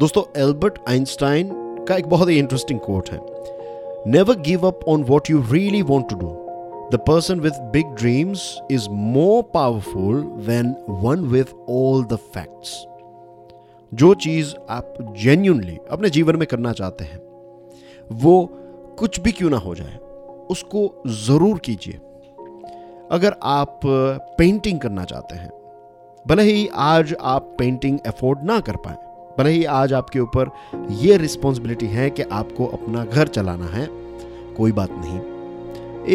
दोस्तों Albert Einstein का एक बहुत ही इंटरेस्टिंग कोट है। Never give up on what you really want to do the person with big dreams is more powerful than one with all the facts जो चीज़ आप genuinely अपने जीवन में करना चाहते हैं, वो कुछ भी क्यों ना हो जाए, उसको ज़रूर कीजिए। अगर आप पेंटिंग करना चाहते हैं, भले ही आज आप पेंटिंग अफोर्ड ना कर पाए भले ही आज आपके ऊपर ये रिस्पॉन्सिबिलिटी है कि आपको अपना घर चलाना है, कोई बात नहीं।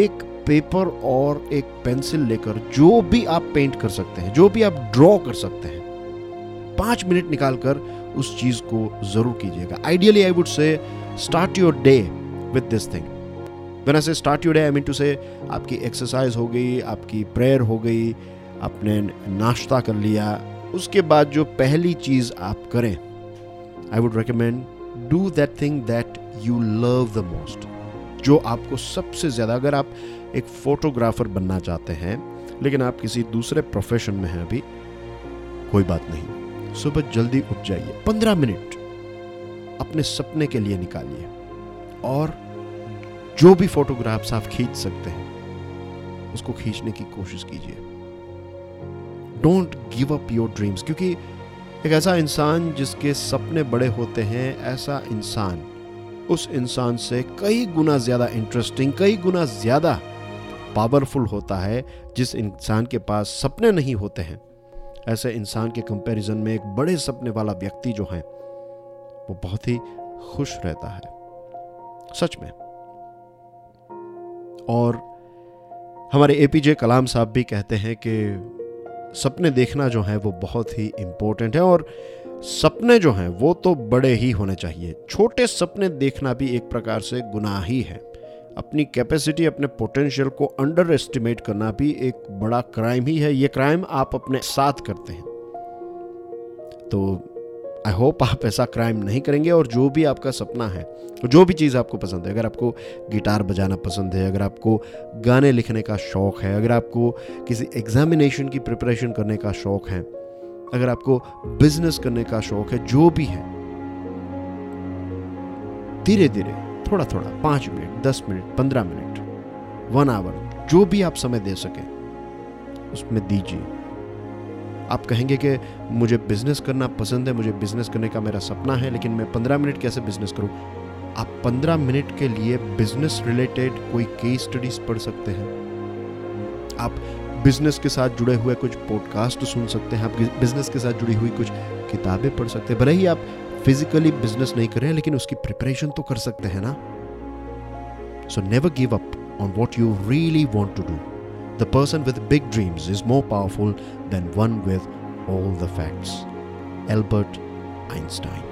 एक पेपर और एक पेंसिल लेकर जो भी आप पेंट कर सकते हैं, जो भी आप ड्रॉ कर सकते हैं, पाँच मिनट निकालकर उस चीज़ को ज़रूर कीजिएगा। Ideally I would say start your day with this thing when I say start your day I mean to say आपकी एक्सरसाइज हो गई, आपकी प्रेयर हो गई, आपने नाश्ता कर लिया, उसके बाद जो पहली चीज़ आप करें I would recommend do that thing that you love the most जो आपको सबसे ज़्यादा, अगर आप एक फोटोग्राफर बनना चाहते हैं, लेकिन आप किसी दूसरे प्रोफेशन में हैं अभी, कोई बात नहीं। सुबह जल्दी उठ जाइए। पंद्रह मिनट अपने सपने के लिए निकालिए। और जो भी फोटोग्राफ्स आप खींच सकते हैं, उसको खींचने की कोशिश कीजिए। Don't give up your dreams क्योंकि एक ऐसा इंसान जिसके सपने बड़े होते हैं, ऐसा इंसान उस इंसान से कई गुना ज़्यादा इंटरेस्टिंग कई गुना ज़्यादा पावरफुल होता है, जिस इंसान के पास सपने नहीं होते हैं। ऐसे इंसान के कंपैरिजन में एक बड़े सपने वाला व्यक्ति जो है, वो बहुत ही खुश रहता है। सच में। और हमारे एपीजे कलाम साहब भी कहते हैं कि सपने देखना जो है वो बहुत ही इम्पोर्टेंट है और सपने जो हैं वो तो बड़े ही होने चाहिए। छोटे सपने देखना भी एक प्रकार से गुनाह ही है। अपनी कैपेसिटी अपने पोटेंशियल को अंडर एस्टिमेट करना भी एक बड़ा क्राइम ही है। ये क्राइम आप अपने साथ करते हैं। तो आई होप आप ऐसा क्राइम नहीं करेंगे और जो भी आपका सपना है, जो भी चीज़ आपको पसंद है, अगर आपको गिटार बजाना पसंद है, अगर आपको गाने लिखने का शौक़ है, अगर आपको किसी एग्जामिनेशन की प्रिपरेशन करने का शौक़ है, अगर आपको बिज़नेस करने का शौक़ है, जो भी है, धीरे धीरे थोड़ा थोड़ा पाँच मिनट, दस मिनट, पंद्रह मिनट वन आवर जो भी आप समय दे सकें, उसमें दीजिए। आप कहेंगे कि मुझे बिज़नेस करना पसंद है, मुझे बिज़नेस करने का मेरा सपना है, लेकिन मैं पंद्रह मिनट कैसे बिज़नेस करूँ? आप पंद्रह मिनट के लिए बिज़नेस रिलेटेड कोई केस स्टडीज़ पढ़ सकते हैं। आप बिज़नेस के साथ जुड़े हुए कुछ पॉडकास्ट सुन सकते हैं। आप बिज़नेस के साथ जुड़ी हुई कुछ किताबें पढ़ सकते हैं। भले ही आप फिजिकली बिज़नेस नहीं करें लेकिन उसकी प्रिपरेशन तो कर सकते हैं ना। So never give up on what you really want to do The person with big dreams is more powerful than one with all the facts. Albert Einstein.